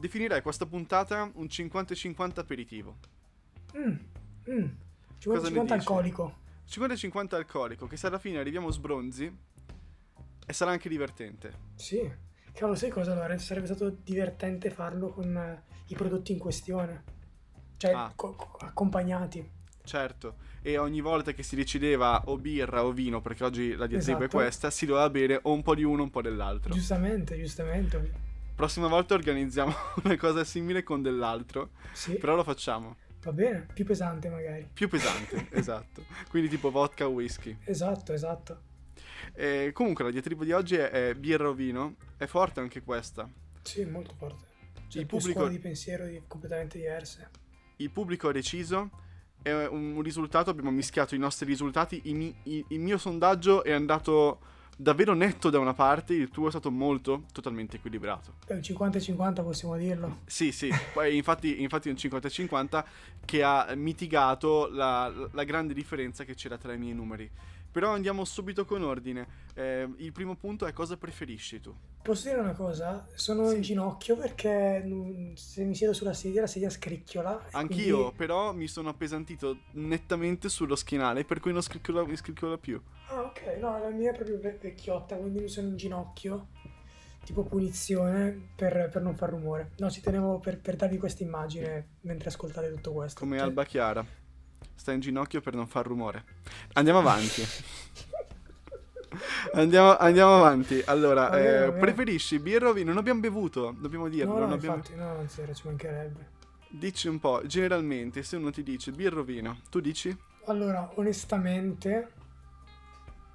Definirei questa puntata un 50-50 aperitivo. Mm, mm. 50-50 alcolico. 50-50 alcolico, che se alla fine arriviamo sbronzi e sarà anche divertente. Sì. Cavolo, sai cosa Lorenzo? Sarebbe stato divertente farlo con eh, i prodotti in questione. Cioè, Ah. co- co- accompagnati. Certo, e ogni volta che si decideva o birra o vino, perché oggi la è Esatto. questa, si doveva bere o un po' di uno o un po' dell'altro. Giustamente, giustamente. Prossima volta organizziamo una cosa simile con dell'altro, Sì, però lo facciamo. va bene. Più pesante magari. Più pesante, esatto. Quindi tipo vodka o whisky. Esatto, esatto. E comunque la diatriba di oggi è, è birra o vino. È forte anche questa. Sì, molto forte. Cioè, Il pubblico- di pensiero di- completamente diverse. Il pubblico ha deciso. È un risultato, abbiamo mischiato i nostri risultati. i mi- il mio sondaggio è andato davvero netto da una parte, il tuo è stato molto, totalmente equilibrato. È un 50-50 possiamo dirlo. Sì, sì, poi infatti, infatti è un 50-50 che ha mitigato la, la grande differenza che c'era tra i miei numeri. Però andiamo subito con ordine. Eh, il primo punto è cosa preferisci tu? Posso dire una cosa? Sono Sì. in ginocchio perché mm, se mi siedo sulla sedia la sedia scricchiola. Anch'io, quindi- però mi sono appesantito nettamente sullo schienale, per cui non scricchiola, scricchiola più. Ah, ok, no, la mia è proprio ve- vecchiotta, quindi mi sono in ginocchio, tipo punizione, per, per non far rumore. No, ci tenevo per, per darvi questa immagine mentre ascoltate tutto questo. Come Cioè, Alba Chiara. Sta in ginocchio per non far rumore. Andiamo avanti. Andiamo, andiamo avanti. Allora, eh, bene. preferisci birra o vino? Non abbiamo bevuto, dobbiamo dirlo. No, no, non abbiamo- infatti, no, anzi, ci mancherebbe. Dici un po', generalmente, se uno ti dice birra o vino, tu dici? Allora, onestamente,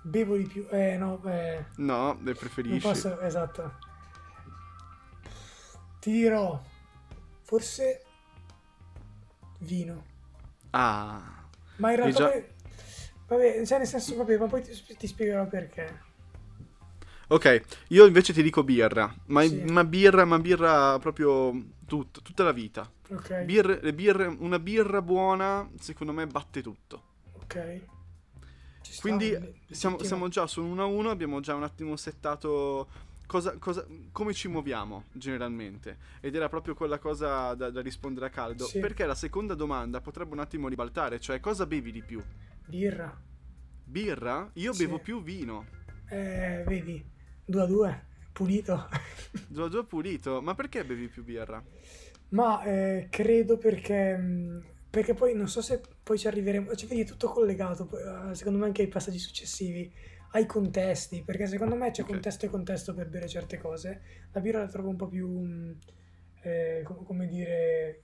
bevo di più. Eh, no, eh, No, le non preferisci. posso, esatto. Ti dirò, forse vino. Ah, Ma in realtà, già- vabbè, cioè nel senso, vabbè, ma poi ti, ti spiegherò perché. ok. Io invece ti dico birra. Ma, Sì. ma birra, ma birra proprio tut- tutta la vita. Ok, Birre- le birre- una birra buona, secondo me, batte tutto. ok. Ci sta, Quindi le- siamo, siamo già su 1 a 1, abbiamo già un attimo settato cosa, cosa- come ci muoviamo generalmente. Ed era proprio quella cosa da, da rispondere a caldo. Sì. Perché la seconda domanda potrebbe un attimo ribaltare, cioè cosa bevi di più? Birra. Birra? Io Sì. bevo più vino. Eh, vedi, 2 a 2, pulito. 2 a 2 pulito. Ma perché bevi più birra? Ma eh, credo perché, mh, perché poi non so se poi ci arriveremo, cioè vedi è tutto collegato, eh, secondo me anche ai passaggi successivi, ai contesti, perché secondo me c'è Ok. contesto e contesto per bere certe cose. La birra la trovo un po' più, mh, eh, com- come dire,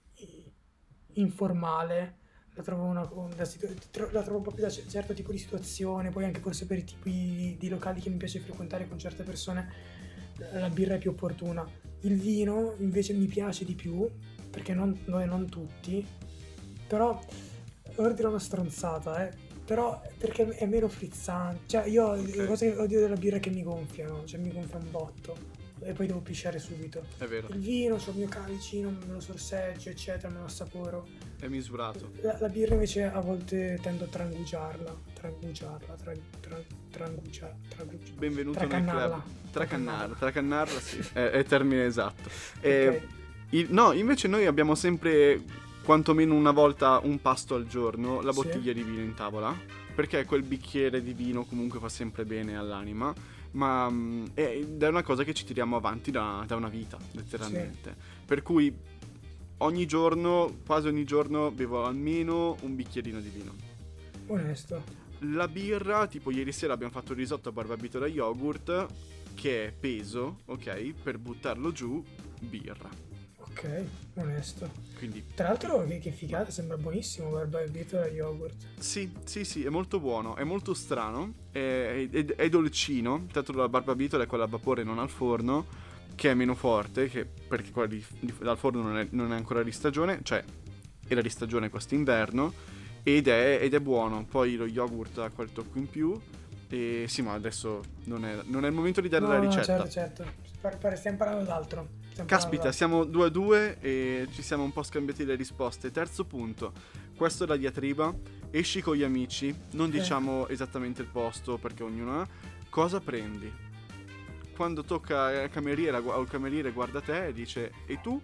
informale, la trovo, una, tro- la trovo un po' più da certo tipo di situazione, poi anche forse per i tipi di, locali che mi piace frequentare con certe persone, la birra è più opportuna. Il vino invece mi piace di più, perché non, non tutti, però ora dirò una stronzata, eh. Però perché è meno frizzante. Cioè, io le cose che odio della birra è che mi gonfiano, cioè mi gonfia un botto. E poi devo pisciare subito. È vero, Il vino, c'ho il mio calicino, me lo sorseggio, eccetera, me lo assaporo. è misurato. La, la birra invece a volte tendo a trangugiarla. Trangugiarla, tra, tra, trangugia, trangugia- Benvenuto nel Tracannarla. club. Tracannarla. Tracannarla, sì, è, è termine esatto. E- Ok. il- no, invece noi abbiamo sempre, quantomeno una volta, un pasto al giorno, la Sì. bottiglia di vino in tavola, perché quel bicchiere di vino comunque fa sempre bene all'anima, ma mm, è, una cosa che ci tiriamo avanti da, da una vita, letteralmente. Per cui ogni giorno, quasi ogni giorno, bevo almeno un bicchierino di vino. Onesto. La birra, tipo ieri sera abbiamo fatto il risotto a barbabietola da yogurt, che è peso, ok? Per buttarlo giù, birra. Ok, onesto. Quindi Tra l'altro, che, che figata, sembra buonissimo barbabietola yogurt. sì, sì, sì, è molto buono, è molto strano, è, è- è dolcino, tanto la barbabietola è quella a vapore non al forno, che è meno forte, che- perché quella di- di- dal forno non è, non è ancora di stagione, cioè era di stagione quest'inverno, ed è, ed è buono. Poi lo yogurt ha quel tocco in più, e sì, ma adesso non è, non è il momento di dare No, la no, ricetta. certo, certo. Par- stiamo parlando d'altro. Caspita, siamo 2 a 2 e ci siamo un po' scambiati le risposte. Terzo punto, questo è la diatriba. Esci con gli amici, non Eh. diciamo esattamente il posto perché ognuno ha. Cosa prendi? Quando tocca al cameriere, al cameriere guarda te e dice: E tu?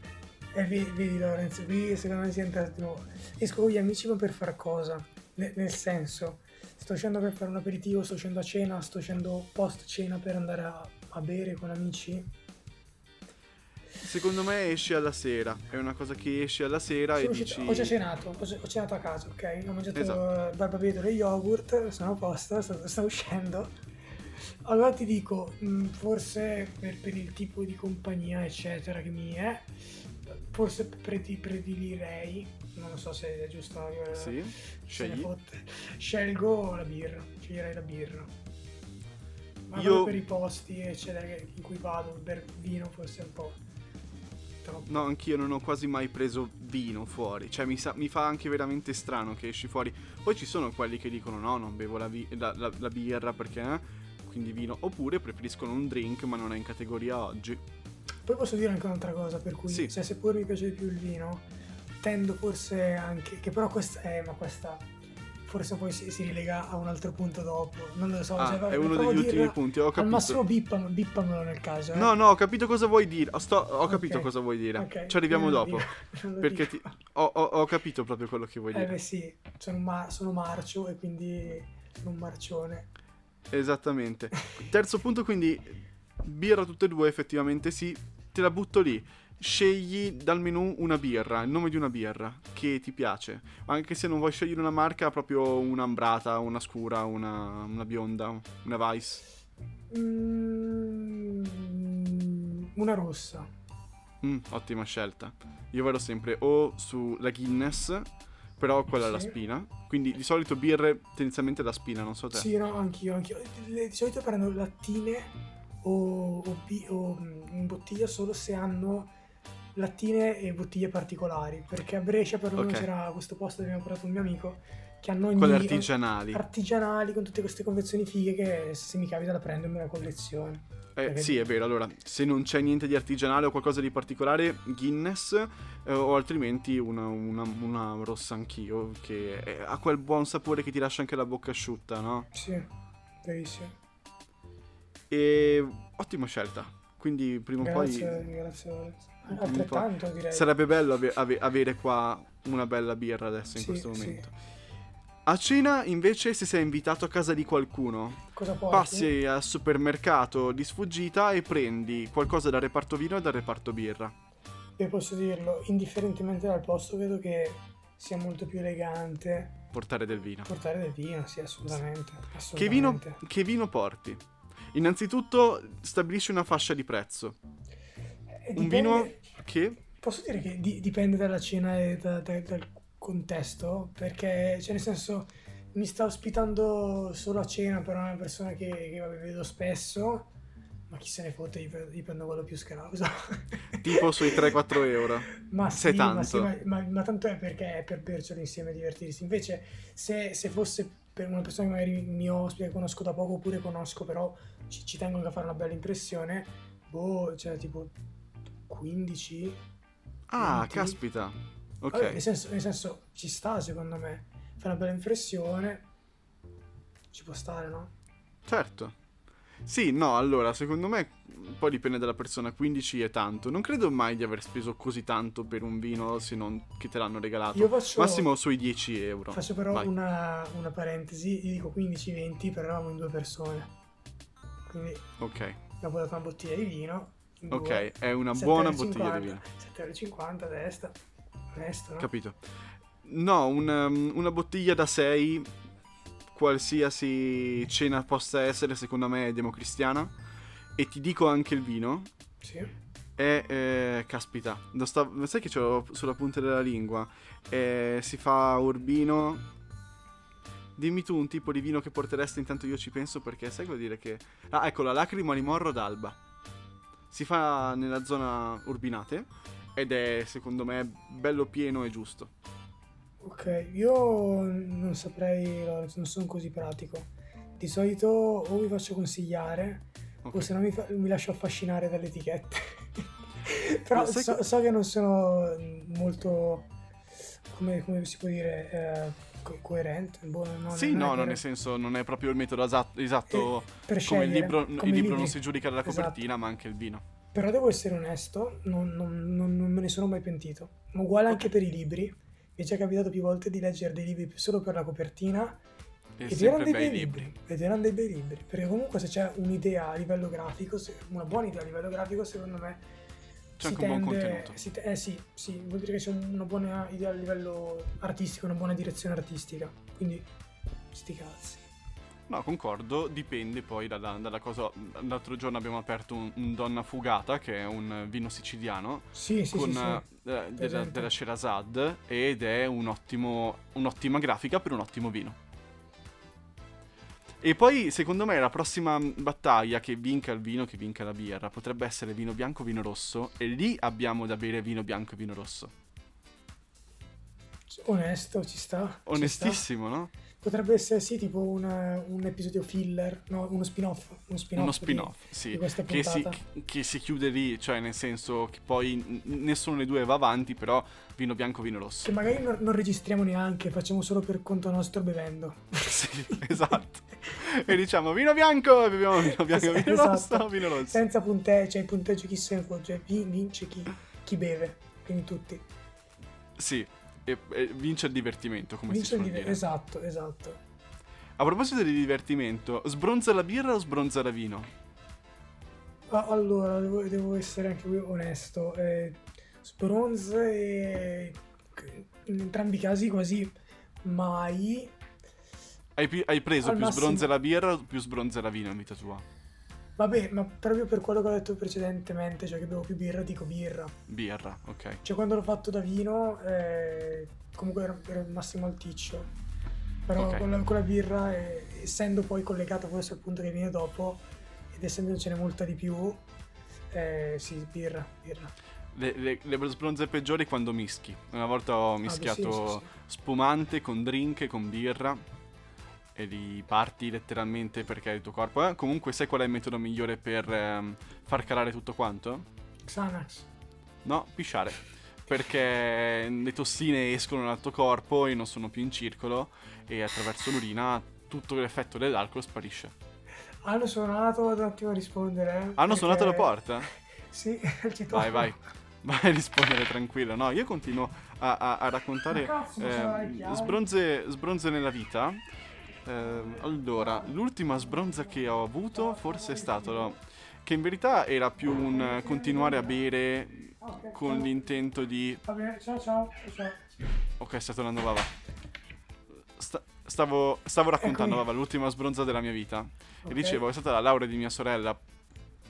E vedi, vedi Lorenzo, qui secondo me si entra di nuovo. Esco con gli amici ma per fare cosa? Ne- nel senso, sto uscendo per fare un aperitivo, sto uscendo a cena, sto uscendo post cena per andare a, a bere con amici. Secondo me esci alla sera, è una cosa che esci alla sera Sono e uscito- dici... ho già cenato, ho, cenato a casa, ok? Ho mangiato Esatto. barbabietole e yogurt, sono a posto, sto, sto uscendo. Allora ti dico, mh, forse per, per il tipo di compagnia, eccetera, che mi è, forse predi- predilirei, non lo so se è giusto, Sì, scegli. Scelgo la birra, sceglierei la birra. Ma Io- per i posti, eccetera, in cui vado, per vino forse un po' troppo. No, anch'io non ho quasi mai preso vino fuori. Cioè, mi, sa- mi fa anche veramente strano che esci fuori. Poi ci sono quelli che dicono: no, non bevo la, vi- la- la- la birra perché. eh, Quindi vino. Oppure preferiscono un drink, ma non è in categoria oggi. Poi posso dire anche un'altra cosa, per cui Sì. cioè, seppur mi piace di più il vino, tendo forse anche, che però questa, eh, ma questa forse poi si, si rilega a un altro punto dopo, non lo so, Ah, cioè, è uno degli ultimi dirla, punti. Ho Al capito. massimo bippam, bippamelo nel caso. eh. No, no, ho capito cosa vuoi dire. Ho, sto- ho capito Ok. cosa vuoi dire. Ok, Ci arriviamo dopo. Perché ti- ho, ho- ho capito proprio quello che vuoi Eh dire. beh sì, sono, ma- sono marcio e quindi sono un marcione. Esattamente. Terzo punto, quindi birra tutte e due, effettivamente sì. Te la butto lì. Scegli dal menù una birra, il nome di una birra che ti piace. Anche se non vuoi scegliere una marca, proprio un'ambrata, una scura, una, una bionda, una Vice. Mm, una rossa. Mm, ottima scelta. Io vado sempre o sulla Guinness, però quella è la Sì. spina. Quindi di solito birre tendenzialmente la spina, non so te. Sì, no, anch'io, anch'io. Di solito prendo lattine o, o bi- o, mm, in bottiglia solo se hanno lattine e bottiglie particolari. Perché a Brescia perlomeno Ok. c'era questo posto dove abbiamo portato un mio amico che hanno ogni... Quelle artigianali. artigianali con tutte queste confezioni fighe che se mi capita la prendo e me la colleziono. Eh, sì, è vero. Allora, se non c'è niente di artigianale o qualcosa di particolare, Guinness eh, o altrimenti una, una- una rossa anch'io, che è- ha quel buon sapore che ti lascia anche la bocca asciutta, no? Sì, verissimo. E ottima scelta. Quindi prima o Grazie, poi grazie. Lorenzo. Altrettanto direi. sarebbe bello ave- ave- avere qua una bella birra adesso in Sì, questo sì. momento. A cena, invece, se sei invitato a casa di qualcuno, Cosa porti? passi al supermercato di sfuggita e prendi qualcosa dal reparto vino e dal reparto birra. Io posso dirlo, indifferentemente dal posto, vedo che sia molto più elegante Portare del vino. portare del vino, sì, assolutamente. Che vino, assolutamente. che vino porti? Innanzitutto stabilisci una fascia di prezzo. Eh, Un dipende- vino che... Posso dire che di- dipende dalla cena e da- da- dal contesto, perché, cioè, nel senso, mi sta ospitando solo a cena, però è una persona che, che vabbè, vedo spesso, ma chi se ne fotte, gli prendo quello più scrauso. Tipo sui 3-4 euro. Ma Se sì, tanto. ma, sì, ma, ma- ma tanto è perché è per bercelo insieme e divertirsi. Invece, se, se fosse per una persona che magari mi ospita, che conosco da poco, oppure conosco, però ci, ci tengo anche a fare una bella impressione, boh, cioè tipo 15. Ah, 20. caspita. Ok. Vabbè, nel, senso, nel senso, ci sta secondo me. Fai una bella impressione, ci può stare, no? Certo. Sì, no, allora, secondo me poi dipende dalla persona, 15 è tanto. Non credo mai di aver speso così tanto per un vino se non che te l'hanno regalato. Io faccio, Massimo sui 10 euro. faccio però una, una parentesi, io dico 15-20, però eravamo in due persone. Quindi Ok, abbiamo dato una bottiglia di vino. Ok, è una 7,50 buona bottiglia di vino. 7,50 a destra. Onesto, no? Capito. No, un, um, una bottiglia da 6, qualsiasi cena possa essere, secondo me è democristiana. E ti dico anche il vino. Sì. È, eh, caspita, lo sta- sai che ce l'ho sulla punta della lingua? Eh, si fa urbino. Dimmi tu un tipo di vino che porteresti, intanto io ci penso perché sai vuol dire che... Ah, ecco, la lacrima di morro d'alba. Si fa nella zona urbinate ed è, secondo me, bello pieno e giusto. Ok, io non saprei, non sono così pratico. Di solito o mi faccio consigliare Ok. o se no mi, fa- mi lascio affascinare dalle etichette. Però so, che- so che non sono molto, come, come si può dire, eh, co- coerente. Boh, no, sì, non no, no, coerente. nel senso non è proprio il metodo esatto, esatto Per come il libro, come il libro non si giudica dalla Esatto. copertina, ma anche il vino. Però devo essere onesto, non, non- non- non me ne sono mai pentito. Ma uguale anche per i libri. Mi è già capitato più volte di leggere dei libri solo per la copertina E ed erano dei bei bei libri. libri. Ed erano dei bei libri. Perché comunque se c'è un'idea a livello grafico, se- una buona idea a livello grafico, secondo me C'è si anche un buon tende- contenuto. si eh sì, sì, vuol dire che c'è una buona idea a livello artistico, una buona direzione artistica. Quindi, sti cazzi. No, concordo, dipende poi dalla, dalla cosa. L'altro giorno abbiamo aperto un, un Donna Fugata, che è un vino siciliano, Sì, sì, con, sì, sì. eh, della, della Sherazad, ed è un ottimo, un'ottima grafica per un ottimo vino. E poi, secondo me, la prossima battaglia che vinca il vino, che vinca la birra, potrebbe essere vino bianco vino rosso. E lì abbiamo da bere vino bianco e vino rosso. Onesto, ci sta. ci sta. Onestissimo, no? Potrebbe essere sì, tipo un, un episodio filler, no, uno spin-off. Uno spin-off, Uno di- spin-off, sì. di che si, che si chiude lì, cioè nel senso che poi nessuno dei due va avanti, però vino bianco, vino rosso. Che magari non, non registriamo neanche, facciamo solo per conto nostro bevendo. sì, esatto. E diciamo vino bianco e beviamo vino bianco, vino Esatto. rosso, vino rosso. Senza punteggio, cioè il punteggio chi se ne può, cioè vi- vince chi, chi beve, quindi tutti. Sì, e, e vince il divertimento, come Vince si suol div- dire. Esatto, esatto. A proposito di divertimento, sbronza la birra o sbronza la vino? Ah, Allora, devo, devo essere anche qui onesto. Eh, Sbronze e in entrambi i casi quasi mai. Hai, pi- hai preso Al più massimo- sbronza la birra o più sbronza la vino in vita tua? Vabbè, ma proprio per quello che ho detto precedentemente, cioè che bevo più birra, dico birra. Birra, ok. Cioè quando l'ho fatto da vino, eh, comunque ero il massimo alticcio. Però Ok. con, la, con la birra, eh, essendo poi collegato forse al punto che viene dopo, ed essendocene molta di più, eh, sì, birra, birra. Le, le, le sbronze peggiori quando mischi. Una volta ho Ah, beh, mischiato sì, sì, spumante con drink, e con birra. E li parti letteralmente perché è il tuo corpo. Eh, comunque, sai qual è il metodo migliore per ehm, far calare tutto quanto? Xanax. No, pisciare. Perché le tossine escono dal tuo corpo e non sono più in circolo. E attraverso l'urina tutto l'effetto dell'alcol sparisce. Hanno suonato, vado un attimo a rispondere. eh, Hanno perché- suonato la porta? Sì, ci Vai, torno. vai. Vai a rispondere tranquillo. No, io continuo a, a- a raccontare cazzo, chiavi? sbronze, sbronze nella vita. Ehm, allora, l'ultima sbronza che ho avuto forse è stato che in verità era più un eh, continuare a bere con l'intento di... Va bene, ciao ciao. Ok, sta tornando Vava. Sta- stavo, stavo raccontando. Vava l'ultima sbronza della mia vita. Ok, E dicevo, è stata la laurea di mia sorella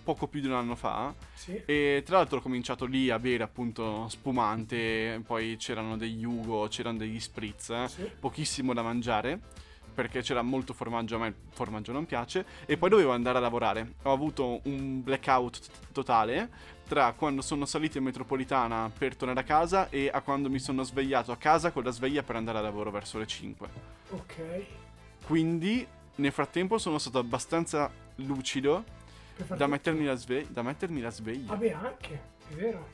poco più di un anno fa. Sì. E tra l'altro ho cominciato lì a bere appunto spumante, poi c'erano degli Yugo, c'erano degli spritz, eh, Sì. pochissimo da mangiare perché c'era molto formaggio, a me il formaggio non piace e poi dovevo andare a lavorare. Ho avuto un blackout t- totale tra quando sono salito in metropolitana per tornare a casa e a quando mi sono svegliato a casa con la sveglia per andare a lavoro verso le 5. Ok. Quindi nel frattempo sono stato abbastanza lucido da mettermi la, sve- da mettermi la sveglia. Vabbè, anche, è vero.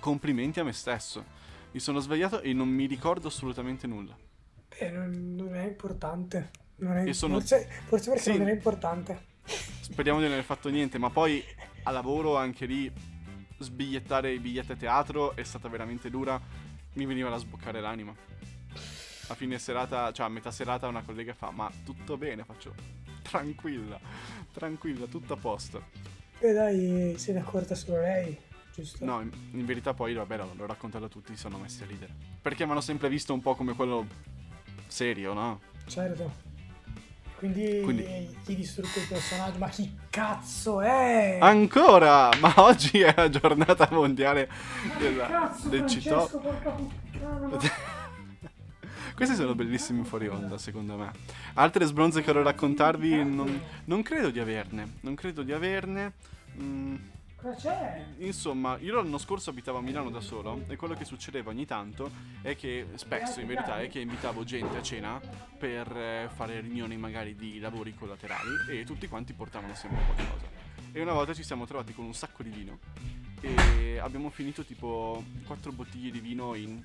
complimenti a me stesso. Mi sono svegliato e non mi ricordo assolutamente nulla. Beh, non, non è importante. Non è, E sono- forse, forse perché Sì. non è importante. Speriamo di non aver fatto niente, ma poi a lavoro anche lì sbigliettare i biglietti a teatro è stata veramente dura. Mi veniva da sboccare l'anima. A fine serata, cioè a metà serata una collega fa, ma tutto bene? Faccio, tranquilla, tranquilla, tutto a posto. Beh, dai, se ne è accorta solo lei, giusto? No, in, in verità poi, vabbè, l'ho, raccontato a tutti, sono messi a ridere. Perché mi hanno sempre visto un po' come quello serio, no? Certo. Quindi, Quindi- gli distruggo il personaggio. Ma chi cazzo è? Ancora! Ma oggi è la giornata mondiale Ma della- cazzo, del cito. Questi sono bellissimi fuori onda, secondo me. Altre sbronze che voglio raccontarvi, non, non credo di averne. Non credo di averne. Mm? Insomma, io l'anno scorso abitavo a Milano da solo e quello che succedeva ogni tanto è che, spesso in verità, è che invitavo gente a cena per eh, fare riunioni magari di lavori collaterali e tutti quanti portavano sempre qualcosa. E una volta ci siamo trovati con un sacco di vino e abbiamo finito tipo quattro bottiglie di vino in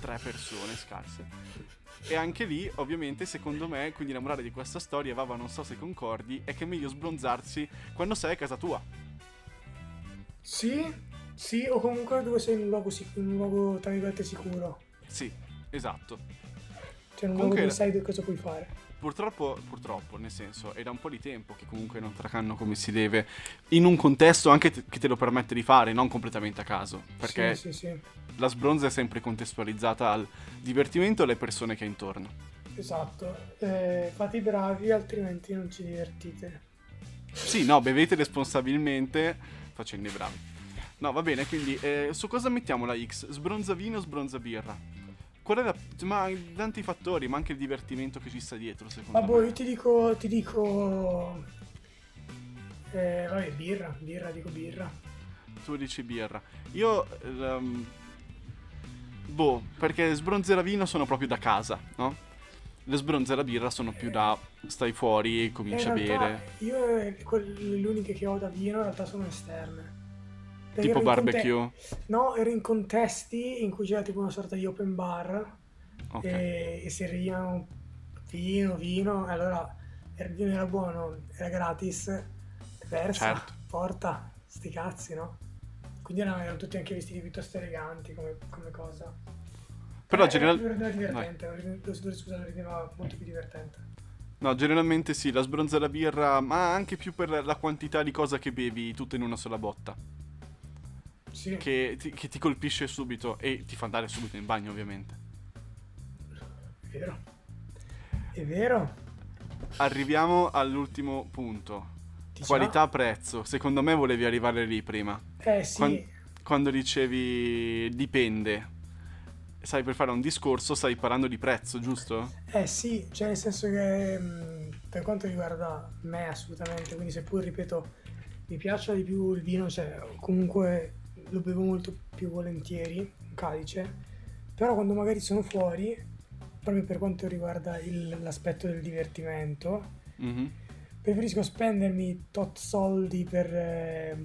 tre persone scarse. E anche lì, ovviamente, secondo me, quindi la morale di questa storia, Vava, non so se concordi, è che è meglio sbronzarsi quando sei a casa tua. Sì, sì, o comunque dove sei in un luogo, sic- in un luogo tra virgolette sicuro. Sì, esatto. Cioè in un luogo dove sai cosa puoi fare. Purtroppo, purtroppo, nel senso, è da un po' di tempo che comunque non tracanno come si deve, in un contesto anche te- che te lo permette di fare, non completamente a caso, perché Sì, sì, sì. la sbronza è sempre contestualizzata al divertimento e alle persone che hai intorno. Esatto. Eh, fate i bravi, altrimenti non ci divertite. Sì, no, bevete responsabilmente facendo i bravi. No, va bene, quindi eh, su cosa mettiamo la X? Sbronza vino o sbronza birra? Qual è la... ma tanti fattori, ma anche il divertimento che ci sta dietro, secondo Vabbè, me. io ti dico, ti dico... Eh, vabbè, birra, birra, dico birra. Tu dici birra. Io... ehm, boh, perché sbronze e vino sono proprio da casa, no? Le sbronze e la birra sono più da... stai fuori, Eh, cominci in a bere. Io eh, quelle- le uniche che ho da vino in realtà sono esterne. Perché Tipo in conte- barbecue. No, ero in contesti in cui c'era tipo una sorta di open bar Ok. e, e servivano vino, vino, e allora il vino era buono, era gratis, versa, Certo. porta, sti cazzi, no? Quindi erano, erano tutti anche vestiti piuttosto eleganti come, come cosa. Però Eh, general- era, era divertente, lo riteneva- lo- scusa, lo riteneva molto più divertente. No, generalmente sì, la sbronza la birra, ma anche più per la quantità di cosa che bevi tutto in una sola botta. Sì, Che ti, che ti colpisce subito e ti fa andare subito in bagno, ovviamente. è vero. È vero. Arriviamo all'ultimo punto. Ti Qualità-prezzo. Secondo me volevi arrivare lì prima. Eh sì, Quan- Quando dicevi dipende. Sai, per fare un discorso stai parlando di prezzo, giusto? Eh sì, cioè nel senso che mh, per quanto riguarda me assolutamente, quindi seppur ripeto mi piaccia di più il vino, cioè comunque lo bevo molto più volentieri, un calice, però quando magari sono fuori, proprio per quanto riguarda il- l'aspetto del divertimento, Mhm. preferisco spendermi tot soldi per eh,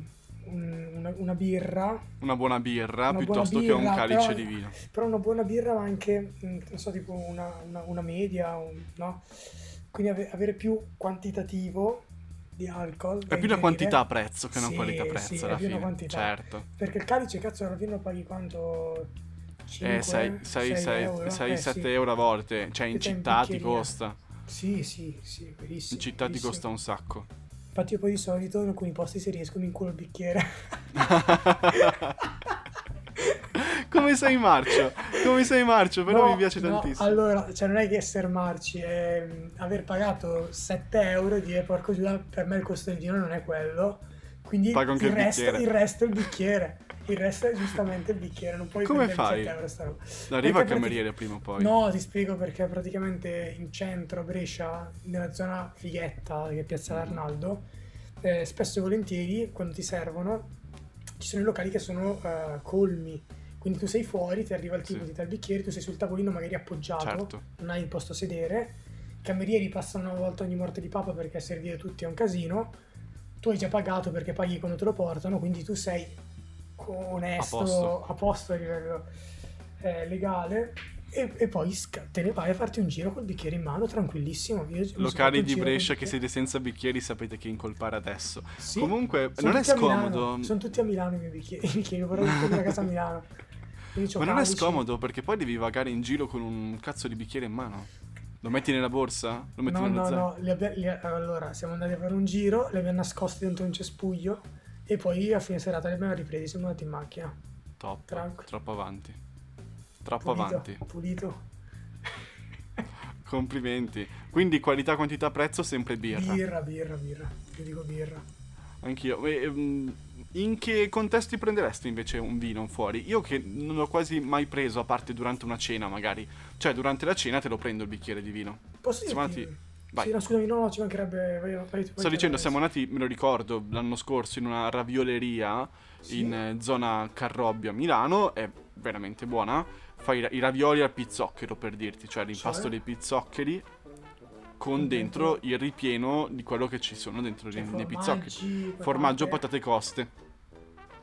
una, una birra, Una buona birra Una buona piuttosto che un birra, calice però- di vino. però una buona birra ma anche, mm, non so, tipo una, una- media, un- no? Quindi ave- avere più quantitativo di alcol. È più una ingerire. quantità-prezzo che una Sì, qualità-prezzo sì, è alla più una quantità. Certo. Perché il calice, cazzo, alla fine lo paghi quanto? 5, Eh, 6, 6 euro? 7 Eh, sì. euro a volte. Cioè, in città ti costa. Sì, sì, sì, verissimo. In città ti verissimo. costa un sacco. Infatti io poi di solito in alcuni posti si riescono in culo il bicchiere. Come sei marcio? Come sei marcio? Però No, mi piace no, tantissimo. allora, cioè non è che essere marci, è mm, aver pagato 7 euro e dire porco giù, per me il costo del vino non è quello. Quindi Pago anche il, il resto, il resto è il bicchiere. Il resto è giustamente il bicchiere, non puoi Come fai? 7 euro sta roba. Arriva il cameriere prima o poi. No, ti spiego perché praticamente in centro a Brescia, nella zona fighetta che è Piazza Mm. Arnaldo, eh, spesso e volentieri quando ti servono ci sono i locali che sono eh, colmi. Quindi tu sei fuori, ti arriva il tipo, Sì. ti dà il bicchiere, tu sei sul tavolino magari appoggiato, Certo. non hai il posto a sedere, i camerieri passano una volta ogni morte di papa perché servire tutti è un casino, tu hai già pagato perché paghi quando te lo portano, quindi tu sei onesto, A posto. a posto a livello eh, legale e, e poi te ne vai a farti un giro col bicchiere in mano tranquillissimo. Io Locali di Brescia che siete senza bicchieri sapete che incolpare adesso. Sì, Comunque, non è scomodo. Sono tutti a Milano i miei bicchieri, i bicchieri vorrei portarli a casa a Milano. Ma non è scomodo perché poi devi vagare in giro con un cazzo di bicchiere in mano. Lo metti nella borsa? Lo metti No, no, zaino? no, li abbia- li- allora siamo andati a fare un giro, li abbiamo nascosti dentro un cespuglio e poi a fine serata li abbiamo ripresi, siamo andati in macchina. Top. Tranqui. Troppo avanti. Troppo Pulito, avanti. pulito. Complimenti. Quindi qualità, quantità, prezzo sempre birra. Birra, birra, birra. Io dico birra. Anch'io. E, ehm, in che contesti prenderesti invece un vino fuori? Io che non l'ho quasi mai preso, a parte durante una cena magari. Cioè, durante la cena te lo prendo il bicchiere di vino. Posso dirti? andati- vai. Sì, no, scusami, no, no, ci mancherebbe... Vai, vai, Sto dicendo, siamo andati, me lo ricordo, l'anno scorso in una ravioleria Sì. in eh, zona Carrobbio a Milano. È veramente buona. Fai i ra- i ravioli al pizzocchero per dirti, cioè l'impasto Cioè? dei pizzoccheri con dentro il ripieno di quello che ci sono dentro Cioè, nei, nei formaggi, Formaggio, patate coste.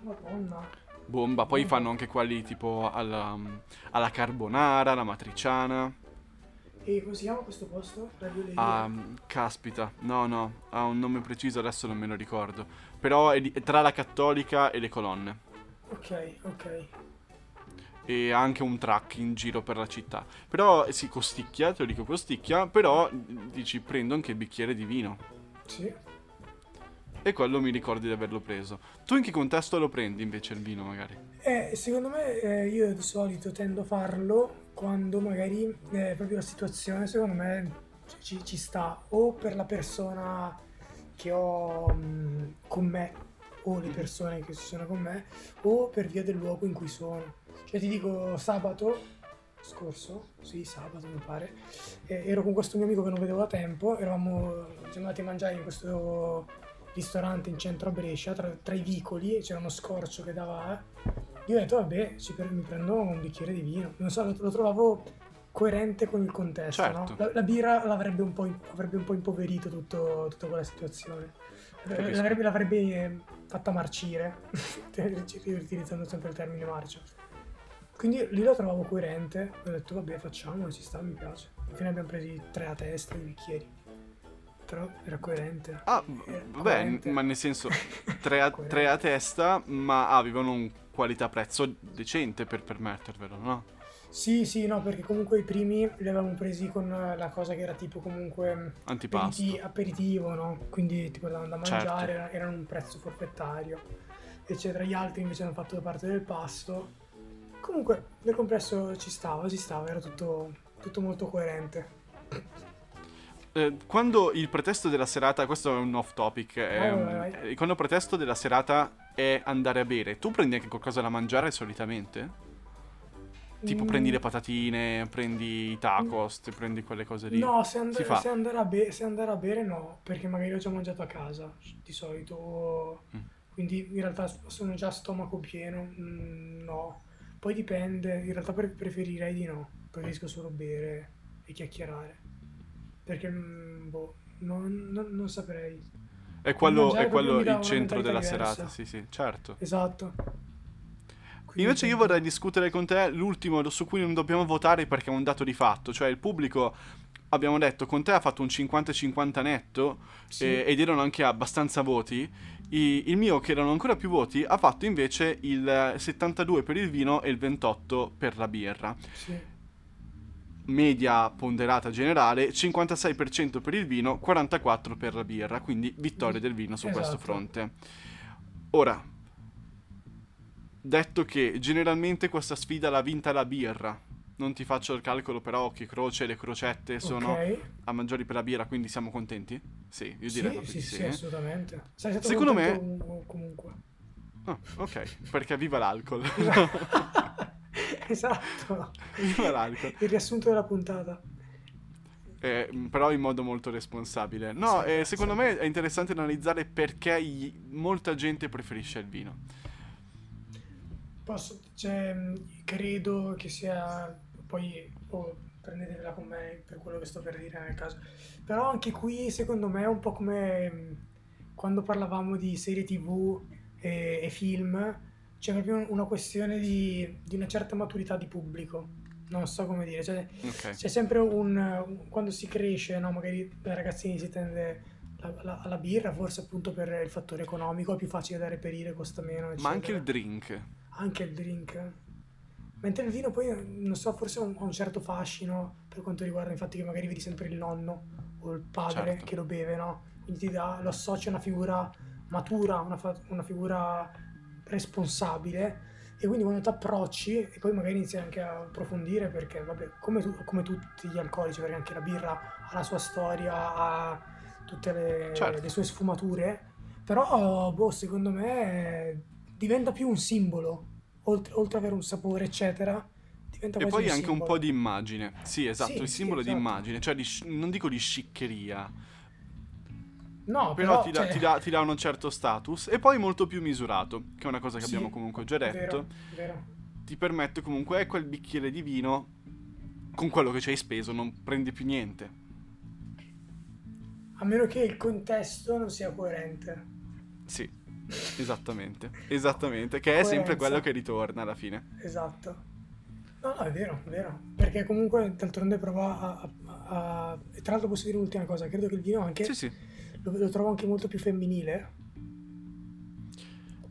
Madonna. Bomba, poi fanno anche quelli tipo alla, alla carbonara, alla matriciana. E come si chiama questo posto? Ah, caspita, no, no, ha un nome preciso, adesso non me lo ricordo. però è, di- è tra la cattolica e le colonne. Ok, ok. E anche un track in giro per la città. Però si costicchia, te lo dico costicchia, però dici prendo anche il bicchiere di vino. Sì. E quello mi ricordi di averlo preso. Tu in che contesto lo prendi invece il vino magari? Eh, secondo me eh, io di solito tendo a farlo quando magari eh, proprio la situazione secondo me ci, ci sta o per la persona che ho mh, con me o le persone che sono con me o per via del luogo in cui sono. Cioè ti dico sabato scorso, sì sabato mi pare, eh, ero con questo mio amico che non vedevo da tempo, eravamo siamo andati a mangiare in questo ristorante in centro a Brescia, tra, tra i vicoli, c'era uno scorcio che dava... Io ho detto, vabbè, pre- mi prendo un bicchiere di vino. Non so, lo, lo trovavo coerente con il contesto, Certo. no? La, la birra l'avrebbe un po', avrebbe un po' impoverito tutto- tutta quella situazione. Eh. L'avrebbe, l'avrebbe eh, fatta marcire, utilizzando sempre il termine marcio. Quindi lì lo trovavo coerente, ho detto vabbè facciamolo, ci sta, mi piace. Alla fine abbiamo presi tre a testa di bicchieri. Però era coerente. Ah, Era vabbè, coerente. ma nel senso, tre a, tre a testa, ma avevano un qualità-prezzo decente per permettervelo, no? Sì, sì, no, perché comunque i primi li avevamo presi con la cosa che era tipo comunque Antipasto. aperiti- aperitivo, no? Quindi tipo andando a Certo. mangiare era- erano un prezzo forfettario, eccetera. Gli altri invece hanno fatto da parte del pasto. Comunque nel complesso ci stava, ci stava, era tutto, tutto molto coerente. Eh, quando il pretesto della serata, questo è un off topic, ehm, vai, vai. eh, quando il pretesto della serata è andare a bere, tu prendi anche qualcosa da mangiare solitamente? Tipo Mm, prendi le patatine, prendi i tacos, ti prendi quelle cose lì? No, se, and- se andare a be- se andare a bere no, perché magari ho già mangiato a casa, di solito. Mm. Quindi in realtà sono già a stomaco pieno, mm, no. Poi dipende, in realtà pre- preferirei di no, preferisco solo bere e chiacchierare. Perché, mm, boh, non, non- non saprei. È quello, è quello il centro della diversa. serata, sì sì, certo. Esatto. Invece io vorrei discutere con te l'ultimo su cui non dobbiamo votare perché è un dato di fatto, cioè il pubblico, abbiamo detto, con te ha fatto un 50-50 netto Sì. eh, ed erano anche abbastanza voti. Il mio, che erano ancora più voti, ha fatto invece il 72 per il vino e il 28 per la birra. Sì. Media ponderata generale, 56% per il vino, 44% per la birra, quindi vittoria del vino su questo Esatto. fronte. Ora, detto che generalmente questa sfida l'ha vinta la birra, non ti faccio il calcolo però che croce le crocette sono Ok. a maggiori per la birra, quindi siamo contenti? Sì, io Sì, direi sì, di sì, sì. eh. assolutamente. Sei stato Secondo com- comunque. Ah, ok, perché viva l'alcol. esatto. viva l'alcol. Il riassunto della puntata. Eh, però in modo molto responsabile. No, Sì, eh, secondo sì. me è interessante analizzare perché gli- molta gente preferisce il vino. Posso, cioè, credo che sia, poi oh, prendetevela con me per quello che sto per dire nel caso, però anche qui secondo me è un po' come mh, quando parlavamo di serie tv e, e film, c'è proprio una questione di, di una certa maturità di pubblico, non so come dire, cioè, Ok. c'è sempre un, quando si cresce, no? magari da ragazzini si tende la- la- alla birra, forse appunto per il fattore economico, è più facile da reperire, costa meno, Ma anche eccetera il drink. anche il drink. Mentre il vino poi, non so, forse ha un, un certo fascino per quanto riguarda infatti che magari vedi sempre il nonno o il padre Certo. che lo beve, no? Quindi ti dà, lo associa a una figura matura, una, fa- una figura responsabile e quindi quando ti approcci e poi magari inizi anche a approfondire perché, vabbè, come, tu- come tutti gli alcolici, perché anche la birra ha la sua storia, ha tutte le, Certo. le sue sfumature, però, boh, secondo me diventa più un simbolo, oltre, oltre ad avere un sapore, eccetera, diventa E poi un anche un simbolo. po' di immagine. Sì, esatto, Sì, il sì, simbolo di esatto. immagine, cioè di non dico di sciccheria, No, però, però, ti, dà, cioè, ti dà- ti dà un certo status e poi molto più misurato, che è una cosa che sì, abbiamo comunque già detto. Vero, vero. Ti permette comunque, ecco il bicchiere di vino, con quello che ci hai speso non prendi più niente. A meno che il contesto non sia coerente. Sì, esattamente, esattamente, che è sempre Coerenza. quello che ritorna alla fine. Esatto. No, no, è vero, è vero. Perché comunque d'altronde prova a, a- a- E tra l'altro posso dire un'ultima cosa, credo che il vino anche Sì, sì, lo, lo trovo anche molto più femminile.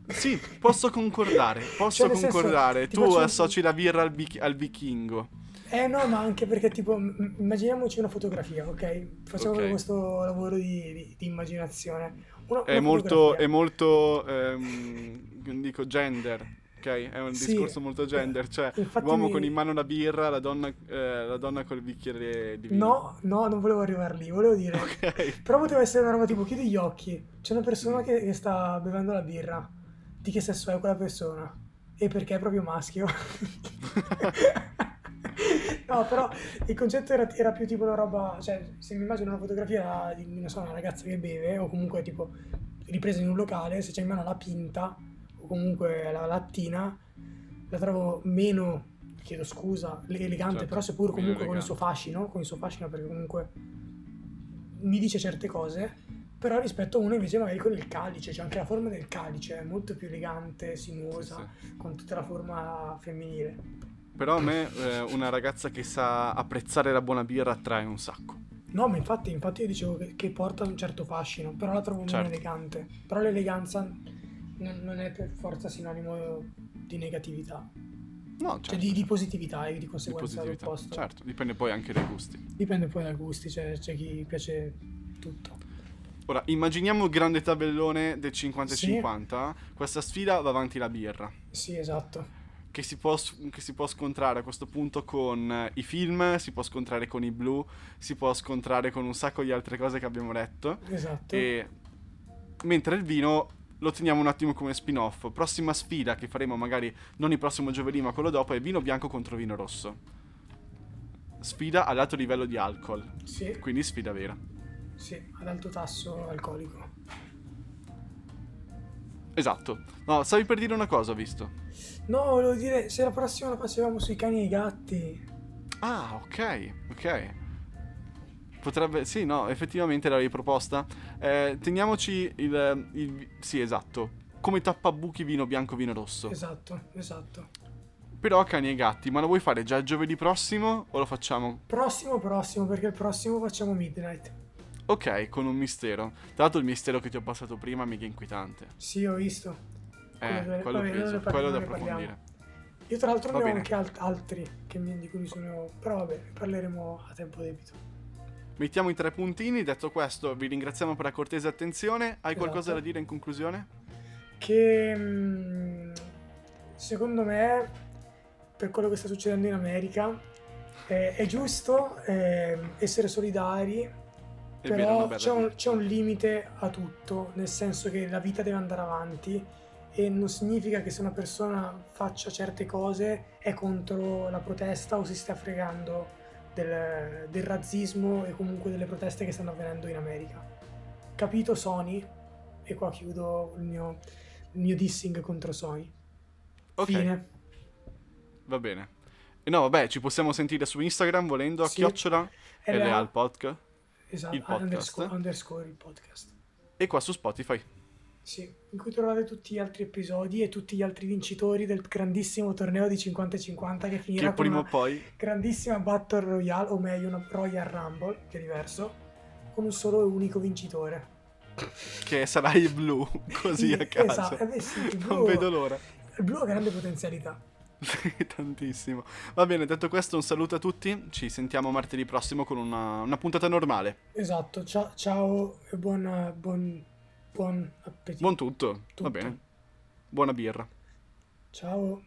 Sì, posso concordare, posso Cioè, senso, concordare. ti tu faccio un- associ la birra al, bich- al vichingo. Eh no, ma anche perché tipo, immaginiamoci una fotografia, ok? Facciamo Ok. questo lavoro di, di- di immaginazione. Una, È una molto, fotografia. è molto, ehm, dico gender, ok? È un Sì. discorso molto gender, cioè Infatti l'uomo mi- con in mano la birra, la donna, eh, la donna col bicchiere di vino. No, no, non volevo arrivare lì, volevo dire... Ok. Però poteva essere una roba tipo, chiudi gli occhi, c'è una persona che, che sta bevendo la birra. Di che sesso è quella persona? E perché è proprio maschio? no, però il concetto era, era più tipo una roba, cioè se mi immagino una fotografia di non so, una ragazza che beve o comunque tipo ripresa in un locale, se c'è in mano la pinta o comunque la lattina, la trovo meno, chiedo scusa, le- elegante, Certo, però seppur comunque con il elegante. suo fascino, con il suo fascino perché comunque mi dice certe cose, però rispetto a uno invece magari con il calice, c'è anche la forma del calice, è molto più elegante, sinuosa, Sì, con tutta la forma femminile. Però a me eh, una ragazza che sa apprezzare la buona birra attrae un sacco. No, ma infatti, infatti io dicevo che, che porta un certo fascino, però la trovo meno Certo. elegante. Però l'eleganza non, non è per forza sinonimo di negatività, No, certo. cioè di, di positività e di di conseguenza positività. l'opposto. Certo, dipende poi anche dai gusti. Dipende poi dai gusti, cioè c'è chi piace tutto. Ora, immaginiamo il grande tabellone del 50 e Sì. 50. Questa sfida va avanti la birra. Sì, esatto. Che si, può, che si può scontrare a questo punto con eh, i film, si può scontrare con i blu, si può scontrare con un sacco di altre cose che abbiamo detto. Esatto. E mentre il vino lo teniamo un attimo come spin-off. Prossima sfida che faremo magari non il prossimo giovedì ma quello dopo è vino bianco contro vino rosso. Sfida ad alto livello di alcol, Sì, quindi sfida vera. sì, ad alto tasso alcolico. Esatto. No, stavi per dire una cosa, ho visto. No, volevo dire, se la prossima la facevamo sui cani e i gatti. Ah, ok, ok. Potrebbe, sì, no, effettivamente l'avevi proposta. Eh, teniamoci il, il- Sì, esatto. Come tappabuchi vino bianco, vino rosso. Esatto, esatto. Però cani e gatti, ma lo vuoi fare già giovedì prossimo o lo facciamo? Prossimo, prossimo, perché il prossimo facciamo Midnight. Ok, con un mistero. Tra l'altro il mistero che ti ho passato prima è mica inquietante. Sì, ho visto. Eh, Quello- quello vabbè, preso, quello da approfondire. Io tra l'altro Va ne ho bene. anche alt- altri che mi- di cui mi sono... Però vabbè, parleremo a tempo debito. Mettiamo i tre puntini, detto questo vi ringraziamo per la cortese attenzione. Hai qualcosa Esatto. da dire in conclusione? Che mm, secondo me, per quello che sta succedendo in America, eh, è giusto eh, essere solidari È Però c'è un, c'è un limite a tutto, nel senso che la vita deve andare avanti e non significa che se una persona faccia certe cose è contro la protesta o si sta fregando del, del razzismo e comunque delle proteste che stanno avvenendo in America. Capito Sony? E qua chiudo il mio, il mio dissing contro Sony. Ok, Fine. va bene. E no, vabbè, ci possiamo sentire su Instagram volendo a Sì. chiocciola LA, LA podcast esatto, il podcast. underscore, underscore il podcast. e qua su Spotify. Sì, in cui trovate tutti gli altri episodi e tutti gli altri vincitori del grandissimo torneo di 50 e 50 che finirà Che con prima o poi grandissima Battle Royale, o meglio una Royal Rumble, che è diverso, con un solo e unico vincitore. che sarà il blu, così a caso. Esatto, eh beh sì, il Non blu, vedo l'ora. il blu ha grande potenzialità. Tantissimo. Va bene, detto questo, un saluto a tutti. Ci sentiamo martedì prossimo con una, una puntata normale. Esatto, ciao, ciao e buon, buon, buon appetito. Buon tutto. Va Tutto. bene. Buona birra. Ciao.